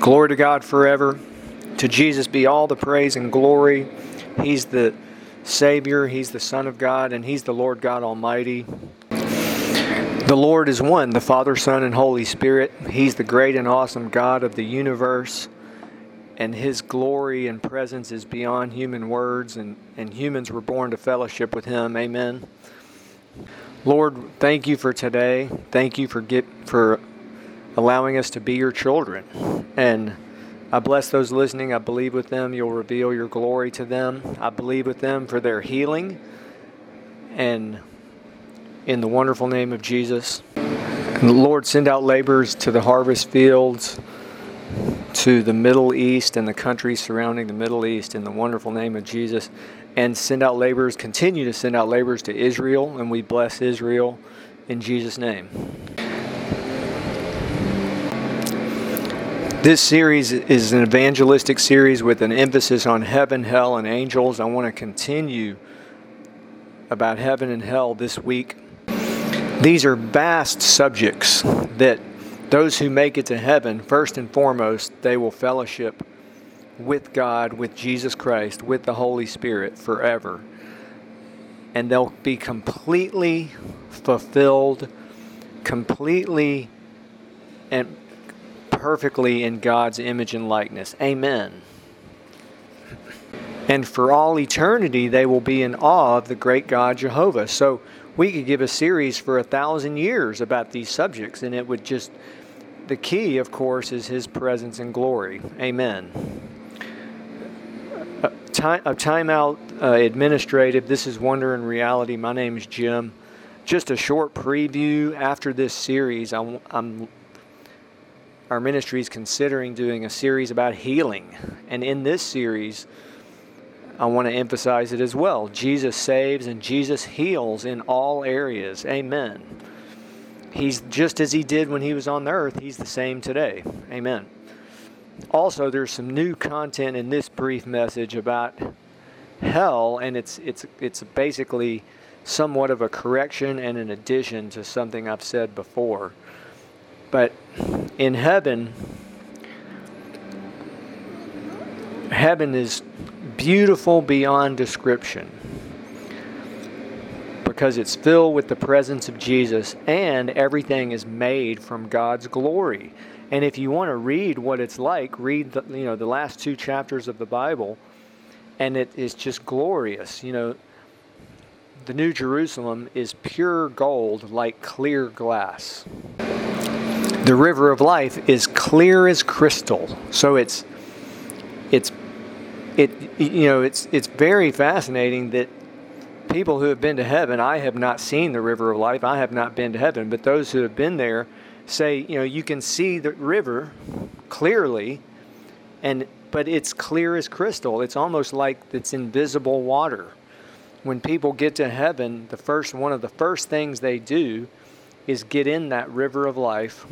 Glory to God forever. To Jesus be all the praise and glory. He's the Savior, He's the Son of God, and He's the Lord God Almighty. The Lord is one, the Father, Son, and Holy Spirit. He's the great and awesome God of the universe, and His glory and presence is beyond human words, and, and humans were born to fellowship with Him. Amen. Lord, thank you for today. Thank you for get for allowing us to be your children. And I bless those listening. I believe with them you'll reveal your glory to them. I believe with them for their healing. And in the wonderful name of Jesus. Lord, send out laborers to the harvest fields, to the Middle East and the countries surrounding the Middle East in the wonderful name of Jesus. And send out laborers, continue to send out laborers to Israel, and we bless Israel in Jesus' name. This series is an evangelistic series with an emphasis on heaven, hell, and angels. I want to continue about heaven and hell this week. These are vast subjects that those who make it to heaven, first and foremost, they will fellowship with God, with Jesus Christ, with the Holy Spirit forever. And they'll be completely fulfilled, completely and perfectly in God's image and likeness. Amen. And for all eternity, they will be in awe of the great God Jehovah. So we could give a series for a thousand years about these subjects, and it would just, the key, of course, is His presence and glory. Amen. A, time, a timeout uh, administrative. This is Wonder and Reality. My name is Jim. Just a short preview after this series. I'm, I'm our ministry is considering doing a series about healing. And in this series, I want to emphasize it as well. Jesus saves and Jesus heals in all areas. Amen. He's just as he did when he was on the earth, he's the same today. Amen. Also, there's some new content in this brief message about hell, and it's it's it's basically somewhat of a correction and an addition to something I've said before. But in heaven, heaven is beautiful beyond description because it's filled with the presence of Jesus and everything is made from God's glory. And if you want to read what it's like, read the, you know the last two chapters of the Bible and it is just glorious. You know, the New Jerusalem is pure gold like clear glass the river of life is clear as crystal. So it's it's it you know it's it's very fascinating that people who have been to heaven, I have not seen the river of life. I have not been to heaven, but those who have been there say, you know, you can see the river clearly and but it's clear as crystal. It's almost like it's invisible water. When people get to heaven, the first one of the first things they do is get in that river of life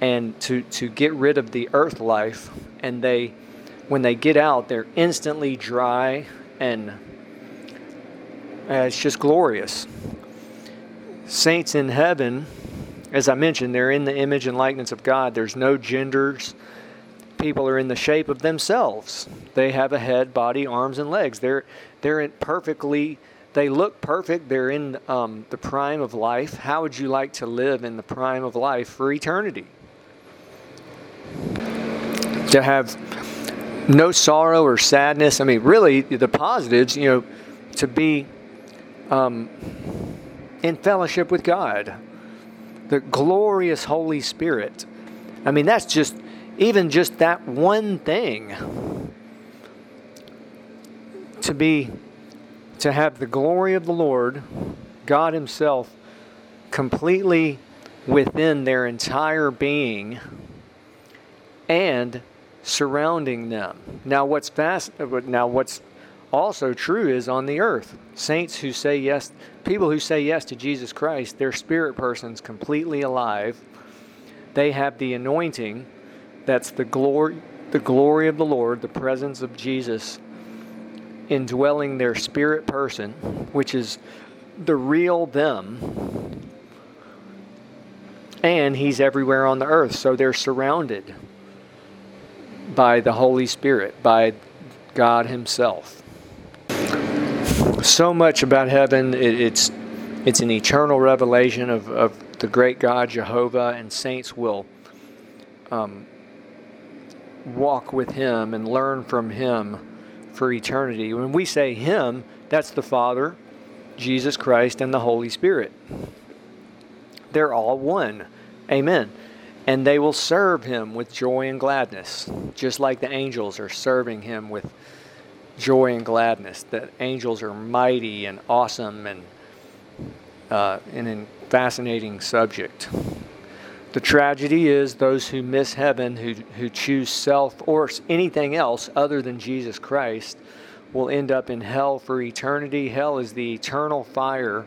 and to, to get rid of the earth life. And they, when they get out, they're instantly dry and uh, it's just glorious. Saints in heaven, as I mentioned, they're in the image and likeness of God. There's no genders. People are in the shape of themselves. They have a head, body, arms, and legs. They're they're perfectly. They look perfect. They're in um, the prime of life. How would you like to live in the prime of life for eternity? To have no sorrow or sadness. I mean, really, the positives, you know, to be um, in fellowship with God, the glorious Holy Spirit. I mean, that's just, even just that one thing to be, to have the glory of the Lord, God Himself, completely within their entire being and surrounding them. Now, what's fast? Now, what's also true is on the earth, saints who say yes, people who say yes to Jesus Christ, their spirit persons completely alive. They have the anointing. That's the glory, the glory of the Lord, the presence of Jesus indwelling their spirit person, which is the real them. And he's everywhere on the earth, so they're surrounded by the Holy Spirit, by God Himself. So much about heaven, it, it's, it's an eternal revelation of, of the great God Jehovah, and saints will um, walk with Him and learn from Him for eternity. When we say Him, that's the Father, Jesus Christ, and the Holy Spirit. They're all one. Amen. And they will serve Him with joy and gladness, just like the angels are serving Him with joy and gladness. The angels are mighty and awesome and uh, and a fascinating subject. The tragedy is those who miss heaven, who, who choose self or anything else other than Jesus Christ, will end up in hell for eternity. Hell is the eternal fire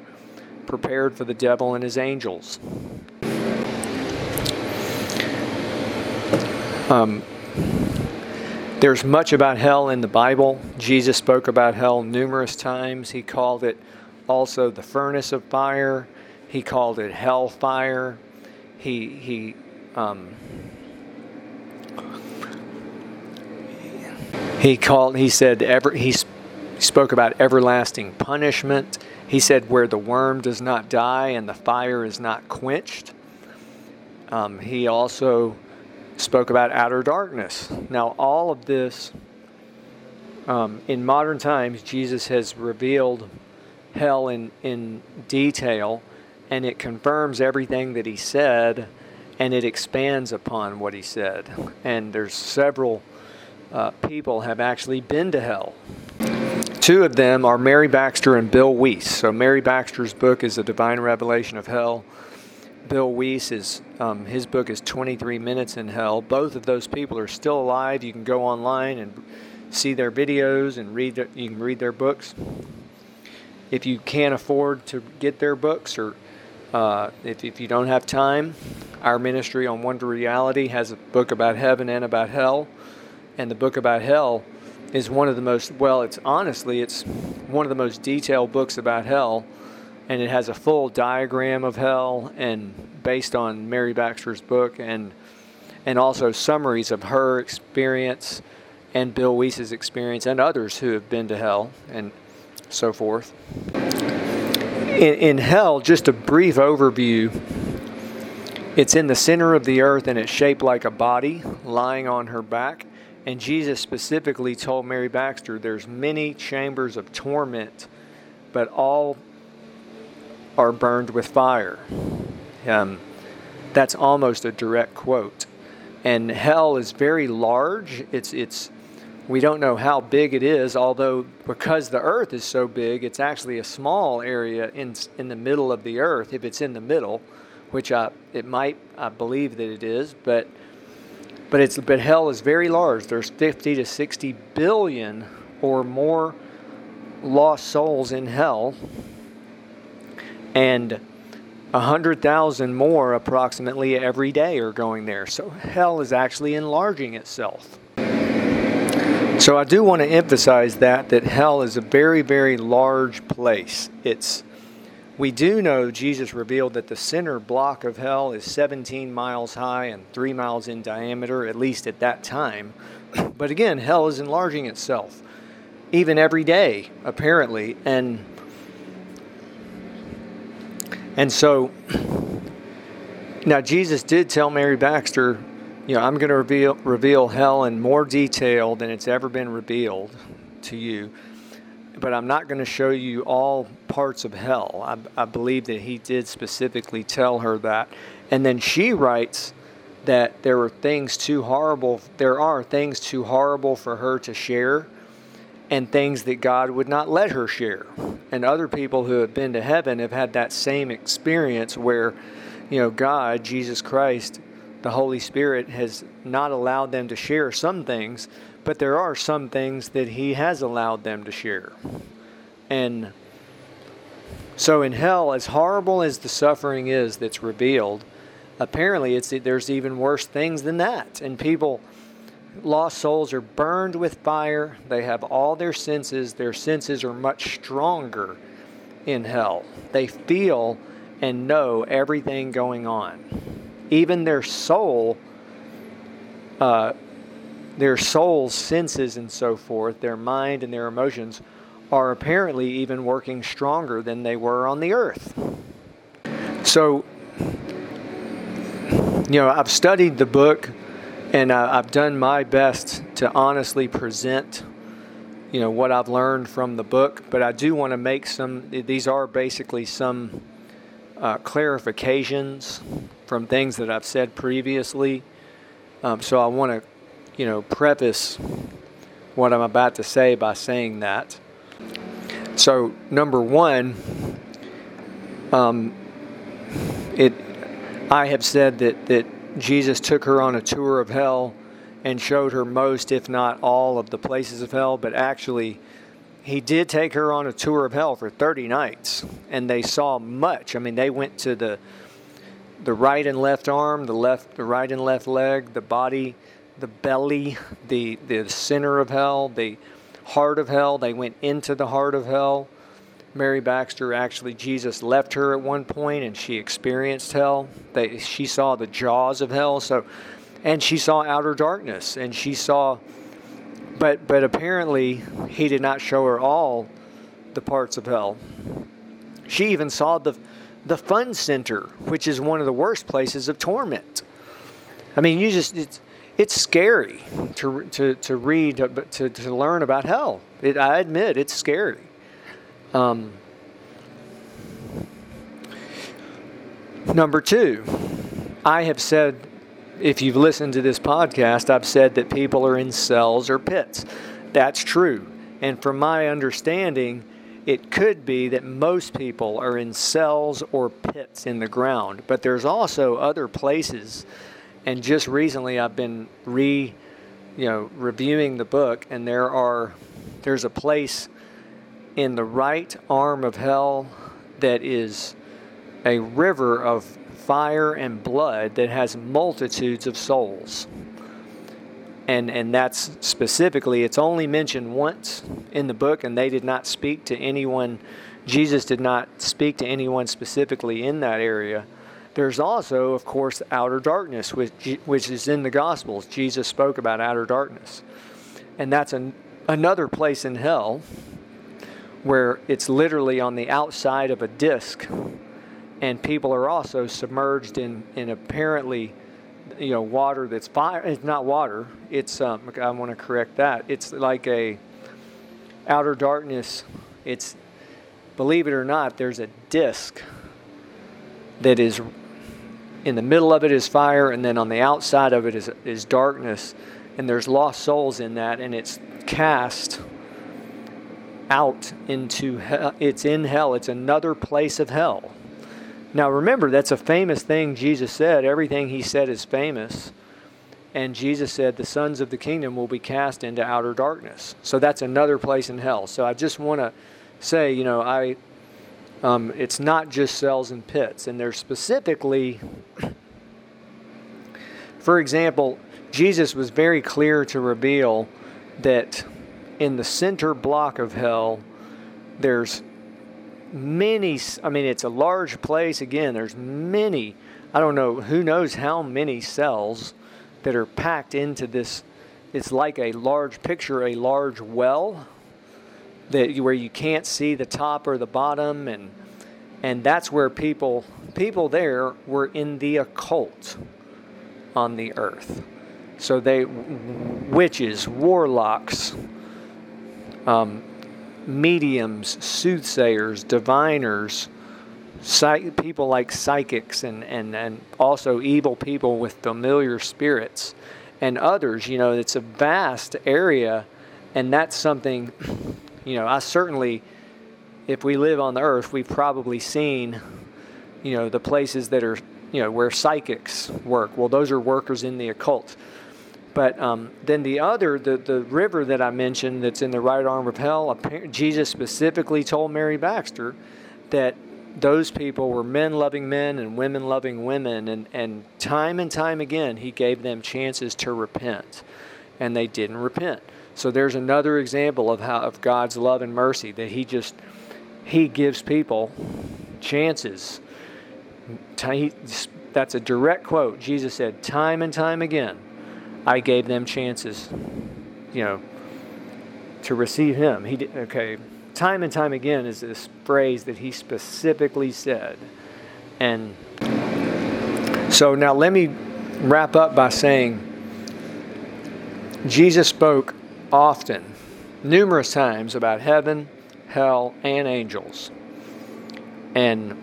prepared for the devil and his angels. Um, there's much about hell in the Bible. Jesus spoke about hell numerous times. He called it also the furnace of fire. He called it hell fire he he um, he called he said ever he spoke about everlasting punishment he said where the worm does not die and the fire is not quenched um, he also spoke about outer darkness now all of this um, in modern times jesus has revealed hell in, in detail and it confirms everything that he said and it expands upon what he said. And there's several uh, people have actually been to hell. Two of them are Mary Baxter and Bill Wiese. So Mary Baxter's book is A Divine Revelation of Hell. Bill Wiese is um, his book is 23 Minutes in Hell. Both of those people are still alive. You can go online and see their videos and read. You can read their books. If you can't afford to get their books or uh, if, if you don't have time, our ministry on Wonder Reality has a book about heaven and about hell. And the book about hell is one of the most, well, it's honestly, it's one of the most detailed books about hell. And it has a full diagram of hell and based on Mary Baxter's book and and also summaries of her experience and Bill Wiese's experience and others who have been to hell and so forth in, in hell, just a brief overview. It's in the center of the earth and it's shaped like a body lying on her back. And Jesus specifically told Mary Baxter there's many chambers of torment, but all are burned with fire. Um, that's almost a direct quote. And hell is very large. It's it's we don't know how big it is, although because the Earth is so big, it's actually a small area in in the middle of the Earth. If it's in the middle, which I, it might, I believe that it is, but but it's but hell is very large. There's 50 to 60 billion or more lost souls in hell, and a hundred thousand more approximately every day are going there. So hell is actually enlarging itself. So I do want to emphasize that that hell is a very very large place. It's we do know Jesus revealed that the center block of hell is 17 miles high and 3 miles in diameter at least at that time. But again, hell is enlarging itself even every day apparently and and so now Jesus did tell Mary Baxter you know, I'm going to reveal, reveal hell in more detail than it's ever been revealed to you. But I'm not going to show you all parts of hell. I, I believe that he did specifically tell her that. And then she writes that there are things too horrible, there are things too horrible for her to share and things that God would not let her share. And other people who have been to heaven have had that same experience where, you know, God, Jesus Christ, the Holy Spirit has not allowed them to share some things, but there are some things that He has allowed them to share. And so in hell, as horrible as the suffering is that's revealed, apparently it's there's even worse things than that. And people, lost souls are burned with fire. They have all their senses. Their senses are much stronger in hell. They feel and know everything going on even their soul uh, their soul's senses and so forth, their mind and their emotions, are apparently even working stronger than they were on the earth. So, you know, I've studied the book and I've done my best to honestly present, you know, what I've learned from the book. But I do want to make some, these are basically some uh, clarifications from things that I've said previously. Um, so I want to, you know, preface what I'm about to say by saying that. So, number one, um, it, I have said that, that Jesus took her on a tour of hell and showed her most, if not all, of the places of hell, but actually, he did take her on a tour of hell for 30 nights, and they saw much. I mean, they went to the the right and left arm, the left, the right and left leg, the body, the belly, the the center of hell, the heart of hell. They went into the heart of hell. Mary Baxter actually, Jesus left her at one point and she experienced hell. They, she saw the jaws of hell. So, and she saw outer darkness and she saw, but, but apparently he did not show her all the parts of hell. She even saw the, the fun center, which is one of the worst places of torment. I mean, you just, it's, it's scary to, to, to read, to, to learn about hell. It, I admit it's scary. Um, number two, I have said, if you've listened to this podcast, I've said that people are in cells or pits. That's true. And from my understanding, it could be that most people are in cells or pits in the ground, but there's also other places. And just recently, I've been re, you know, reviewing the book, and there are, there's a place in the right arm of hell that is a river of fire and blood that has multitudes of souls. And, and that's specifically, it's only mentioned once in the book, and they did not speak to anyone. Jesus did not speak to anyone specifically in that area. There's also, of course, outer darkness, which, which is in the Gospels. Jesus spoke about outer darkness. And that's an, another place in hell where it's literally on the outside of a disc, and people are also submerged in, in apparently, you know, water that's fire. It's not water. It's um, I want to correct that. It's like a outer darkness. It's believe it or not, there's a disc that is in the middle of it is fire, and then on the outside of it is is darkness, and there's lost souls in that, and it's cast out into hell. It's in hell. It's another place of hell. Now remember, that's a famous thing Jesus said. Everything he said is famous. And Jesus said, the sons of the kingdom will be cast into outer darkness. So that's another place in hell. So I just want to say, you know, I, um, it's not just cells and pits. And there's specifically, for example, Jesus was very clear to reveal that in the center block of hell, there's many, I mean, it's a large place. Again, there's many, I don't know, who knows how many cells that are packed into this. It's like a large picture, a large well that where you can't see the top or the bottom and and that's where people people there were in the occult on the earth. So they witches, warlocks, um, mediums, soothsayers, diviners, psych- people like psychics, and, and, and also evil people with familiar spirits, and others. You know, it's a vast area, and that's something, you know, I certainly, if we live on the earth, we've probably seen, you know, the places that are, you know, where psychics work. Well, those are workers in the occult. But um, then the other, the, the river that I mentioned that's in the right arm of hell, Jesus specifically told Mary Baxter that those people were men loving men and women loving women. And, and time and time again, he gave them chances to repent. And they didn't repent. So there's another example of how of God's love and mercy that he just he gives people chances. That's a direct quote. Jesus said time and time again, I gave them chances, you know, to receive him. He did, okay, time and time again is this phrase that he specifically said. And so now let me wrap up by saying Jesus spoke often, numerous times, about heaven, hell, and angels. And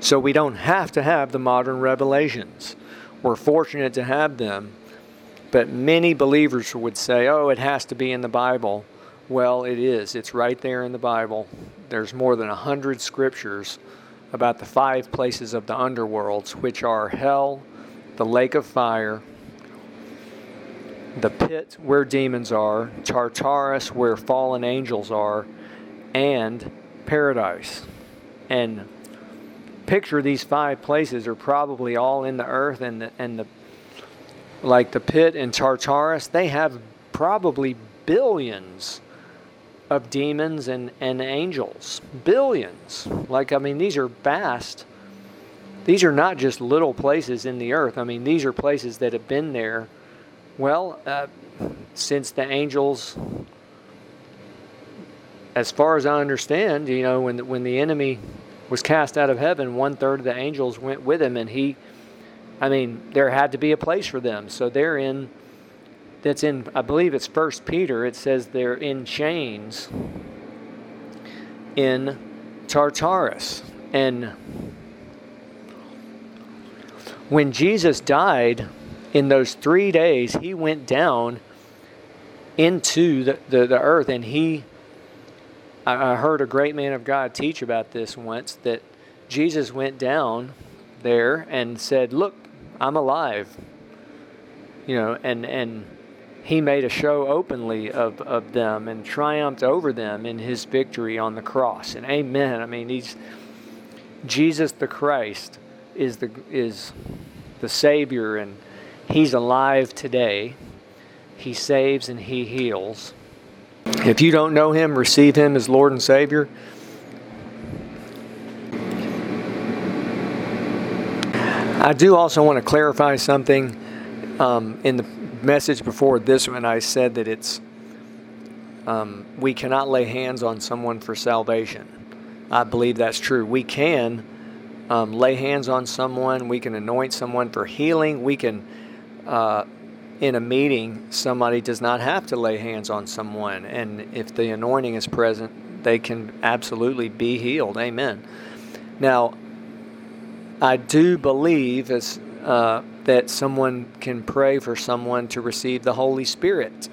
so we don't have to have the modern revelations. We're fortunate to have them. But many believers would say, oh, it has to be in the Bible. Well, it is. It's right there in the Bible. There's more than a hundred scriptures about the five places of the underworlds, which are hell, the lake of fire, the pit where demons are, Tartarus where fallen angels are, and paradise. And picture these five places are probably all in the earth and the, and the like the pit and Tartarus, they have probably billions of demons and, and angels. Billions. Like, I mean, these are vast. These are not just little places in the earth. I mean, these are places that have been there, well, uh, since the angels, as far as I understand, you know, when, when the enemy was cast out of heaven, one third of the angels went with him, and he, I mean, there had to be a place for them. So they're in that's in I believe it's First Peter. It says they're in chains in Tartarus. And when Jesus died in those three days, he went down into the, the, the earth and he I heard a great man of God teach about this once that Jesus went down there and said, Look, I'm alive. You know, and, and he made a show openly of, of them and triumphed over them in his victory on the cross. And amen. I mean, he's Jesus the Christ is the is the Savior and he's alive today. He saves and he heals. If you don't know him, receive him as Lord and Savior. I do also want to clarify something um, in the message before this one, I said that it's um, we cannot lay hands on someone for salvation. I believe that's true. We can um, lay hands on someone. We can anoint someone for healing. We can, uh, in a meeting, somebody does not have to lay hands on someone, and if the anointing is present, they can absolutely be healed. Amen. Now, I do believe, as uh, that someone can pray for someone to receive the Holy Spirit.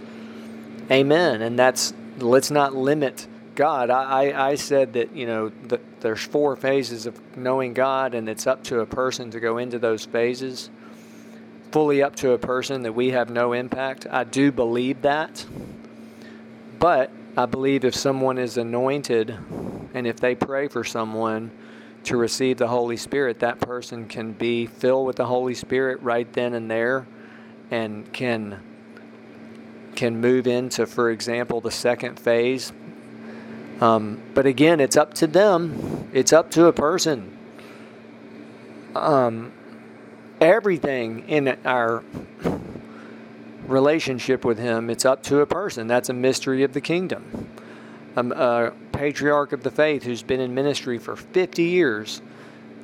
Amen. And that's, let's not limit God. I, I, I said that, you know, the, there's four phases of knowing God, and it's up to a person to go into those phases. Fully up to a person that we have no impact. I do believe that. But I believe if someone is anointed and if they pray for someone, to receive the Holy Spirit, that person can be filled with the Holy Spirit right then and there and can can move into, for example, the second phase. Um, but again, it's up to them. It's up to a person. Um, everything in our relationship with Him, it's up to a person. That's a mystery of the kingdom a, patriarch of the faith who's been in ministry for 50 years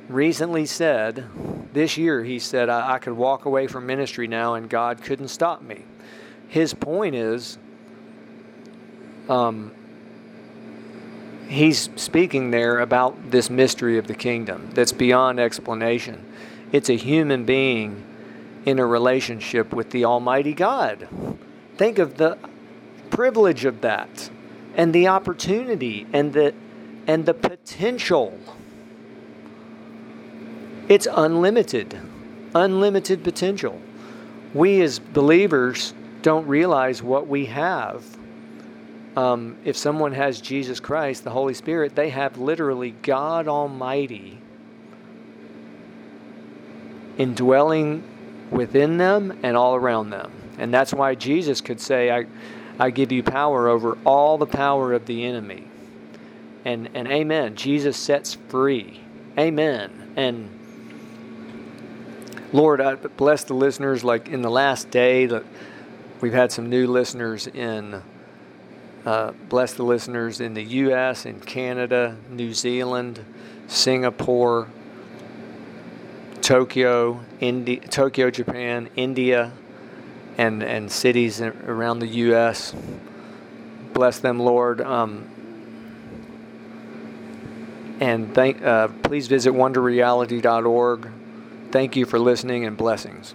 recently said, this year, he said, I, I could walk away from ministry now and God couldn't stop me. His point is, um, he's speaking there about this mystery of the kingdom that's beyond explanation. It's a human being in a relationship with the Almighty God. Think of the privilege of that and the opportunity and the and the potential. It's unlimited. Unlimited potential. We as believers don't realize what we have. Um, if someone has Jesus Christ, the Holy Spirit, they have literally God Almighty indwelling within them and all around them. And that's why Jesus could say, I, I give you power over all the power of the enemy. And, and amen. Jesus sets free. Amen. And Lord, I bless the listeners. Like in the last day, that we've had some new listeners in. Uh, bless the listeners in the U.S., in Canada, New Zealand, Singapore, Tokyo, Indi- Tokyo, Japan, India, and and cities around the U.S. Bless them, Lord. Um, and thank, uh, please visit wonderreality.org. Thank you for listening and blessings.